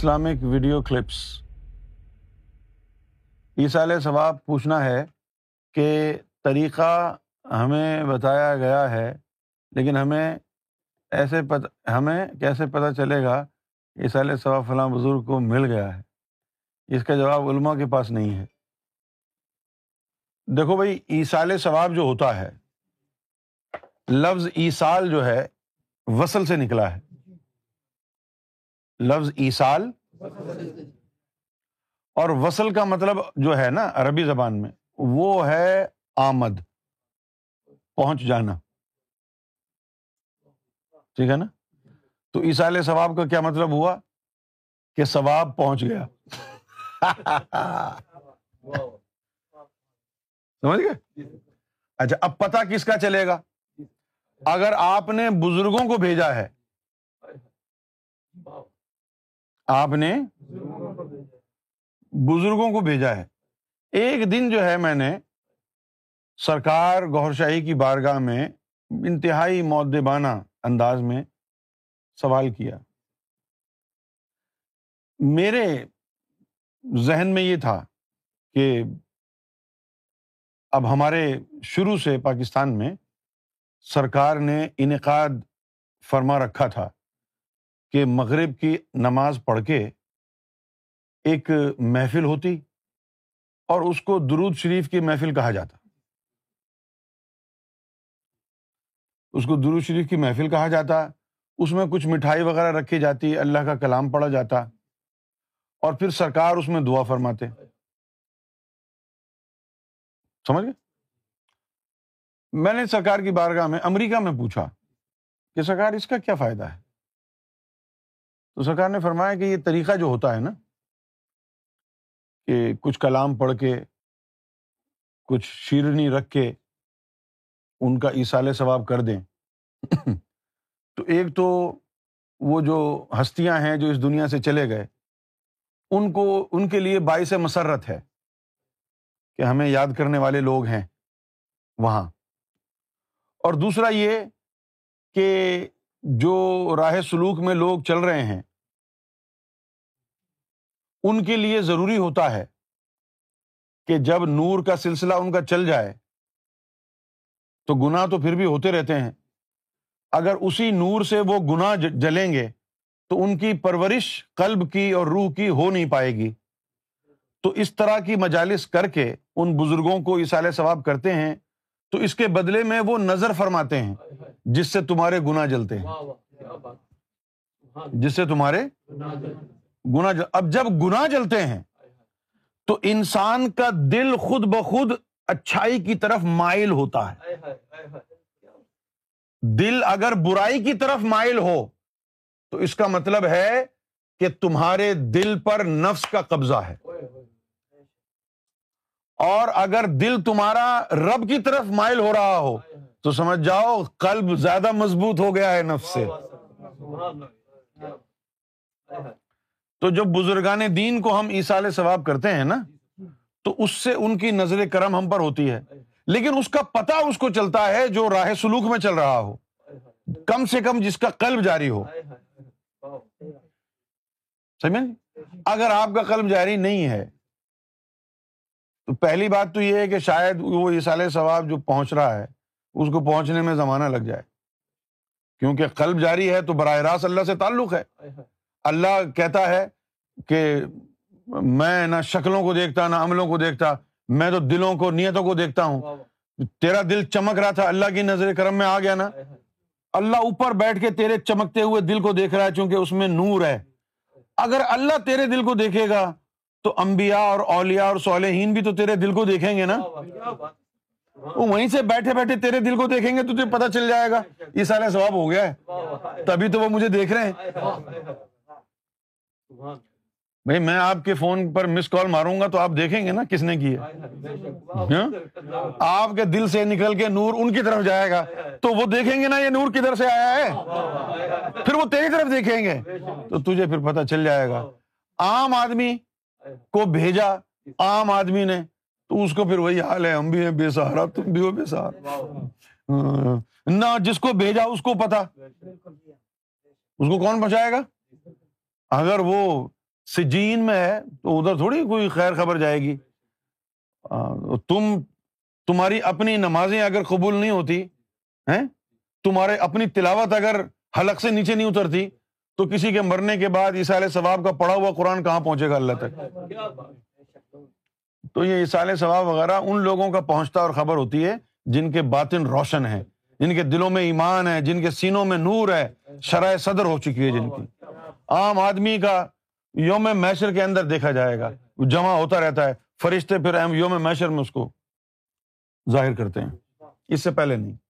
Islamic video clips. ایسال ثواب پوچھنا ہے کہ طریقہ ہمیں بتایا گیا ہے، لیکن ہمیں ایسے پتہ ہمیں کیسے پتہ چلے گا ایسال ثواب فلاں بزرگ کو مل گیا ہے؟ اس کا جواب علماء کے پاس نہیں ہے۔ دیکھو بھائی ایسال ثواب جو ہوتا ہے، لفظ ایسال جو ہے وصل سے نکلا ہے۔ لفظ ایسال اور وصل کا مطلب جو ہے نا عربی زبان میں، وہ ہے آمد، پہنچ جانا۔ ٹھیک ہے نا؟ تو ایسال ثواب کا کیا مطلب ہوا؟ کہ ثواب پہنچ گیا۔ سمجھ گئے؟ اچھا اب پتا کس کا چلے گا؟ اگر آپ نے بزرگوں کو بھیجا ہے آپ نے بزرگوں کو بھیجا ہے۔ ایک دن جو ہے میں نے سرکار گور شاہی کی بارگاہ میں انتہائی مودبانہ انداز میں سوال کیا۔ میرے ذہن میں یہ تھا کہ اب ہمارے شروع سے پاکستان میں سرکار نے انعقاد فرما رکھا تھا۔ کہ مغرب کی نماز پڑھ کے ایک محفل ہوتی اور اس کو درود شریف کی محفل کہا جاتا۔ اس کو درود شریف کی محفل کہا جاتا، اس میں کچھ مٹھائی وغیرہ رکھی جاتی، اللہ کا کلام پڑھا جاتا اور پھر سرکار اس میں دعا فرماتے۔ سمجھ گئے؟ میں نے سرکار کی بارگاہ میں، امریکہ میں پوچھا کہ سرکار اس کا کیا فائدہ ہے؟ تو سرکار نے فرمایا کہ یہ طریقہ جو ہوتا ہے نا، کہ کچھ کلام پڑھ کے، کچھ شیرنی رکھ کے ان کا ایسال ثواب کر دیں۔ تو ایک تو وہ جو ہستیاں ہیں جو اس دنیا سے چلے گئے، ان کو، ان کے لیے باعث مسرت ہے کہ ہمیں یاد کرنے والے لوگ ہیں وہاں۔ اور دوسرا یہ کہ جو راہ سلوک میں لوگ چل رہے ہیں، ان کے لیے ضروری ہوتا ہے کہ جب نور کا سلسلہ ان کا چل جائے، تو گناہ تو پھر بھی ہوتے رہتے ہیں۔ اگر اسی نور سے وہ گناہ جلیں گے، تو ان کی پرورش قلب کی اور روح کی ہو نہیں پائے گی۔ تو اس طرح کی مجالس کر کے ان بزرگوں کو اصال ثواب کرتے ہیں تو اس کے بدلے میں وہ نظر فرماتے ہیں جس سے تمہارے گنا جلتے ہیں۔ جس سے تمہارے گنا جل... اب جب گنا جلتے ہیں تو انسان کا دل خود بخود اچھائی کی طرف مائل ہوتا ہے۔ دل اگر برائی کی طرف مائل ہو تو اس کا مطلب ہے کہ تمہارے دل پر نفس کا قبضہ ہے۔ اور اگر دل تمہارا رب کی طرف مائل ہو رہا ہو، تو سمجھ جاؤ قلب زیادہ مضبوط ہو گیا ہے نفس سے۔ تو جو بزرگان دین کو ہم ایسال ثواب کرتے ہیں نا، تو اس سے ان کی نظر کرم ہم پر ہوتی ہے۔ لیکن اس کا پتا اس کو چلتا ہے جو راہ سلوک میں چل رہا ہو۔ کم سے کم جس کا قلب جاری ہو۔ سمجھ؟ اگر آپ کا قلب جاری نہیں ہے تو پہلی بات تو یہ ہے کہ شاید وہ ایسال ثواب جو پہنچ رہا ہے اس کو پہنچنے میں زمانہ لگ جائے۔ کیونکہ قلب جاری ہے تو براہ راست اللہ سے تعلق ہے۔ اللہ کہتا ہے کہ میں نہ شکلوں کو دیکھتا نہ عملوں کو دیکھتا میں تو دلوں کو نیتوں کو دیکھتا ہوں۔ تیرا دل چمک رہا تھا اللہ کی نظر کرم میں آ گیا نا۔ اللہ اوپر بیٹھ کے تیرے چمکتے ہوئے دل کو دیکھ رہا ہے چونکہ اس میں نور ہے۔ اگر اللہ تیرے دل کو دیکھے گا تو امبیا اور اولیا اور صالحین بھی تو تیرے دل کو دیکھیں گے نا؟ وہ وہیں سے بیٹھے بیٹھے تیرے دل کو دیکھیں گے تو تجھے پتا چل جائے گا۔ یہ سارا ثواب ہو گیا ہے۔ تبھی تو وہ مجھے دیکھ رہے ہیں۔ بھائی میں آپ کے فون پر مس کال ماروں گا تو آپ دیکھیں گے نا کس نے کی ہے۔ ہاں؟ آپ کے دل سے نکل کے نور ان کی طرف جائے گا۔ تو وہ دیکھیں گے نا یہ نور کدھر سے آیا ہے؟ پھر وہ تیری طرف دیکھیں گے۔ تو تجھے پھر پتا چل جائے گا۔ عام آدمی کو بھیجا، عام آدمی نے، تو اس کو پھر وہی حال ہے، ہم بھی ہیں، بے سہارا، تم بھی ہو، بے سہارا۔ ہاں، نہ جس کو بھیجا، اس کو پتا۔ اس کو کون پہنچائے گا؟ اگر وہ سجین میں ہے، تو ادھر تھوڑی کوئی خیر خبر جائے گی۔ تم، تمہاری اپنی نمازیں اگر قبول نہیں ہوتی، ہیں، تمہارے اپنی تلاوت اگر حلق سے نیچے نہیں اترتی تو کسی کے مرنے کے بعد عیسال ثواب کا پڑھا ہوا قرآن کہاں پہنچے گا اللہ تک؟ تو یہ عیسال ثواب وغیرہ ان لوگوں کا پہنچتا اور خبر ہوتی ہے جن کے باطن روشن ہے جن کے دلوں میں ایمان ہے، جن کے سینوں میں نور ہے شرح صدر ہو چکی ہے جن کی۔ عام آدمی کا یوم میشر کے اندر دیکھا جائے گا۔ جمع ہوتا رہتا ہے، فرشتے پھر یوم میشر میں اس کو ظاہر کرتے ہیں۔ اس سے پہلے نہیں۔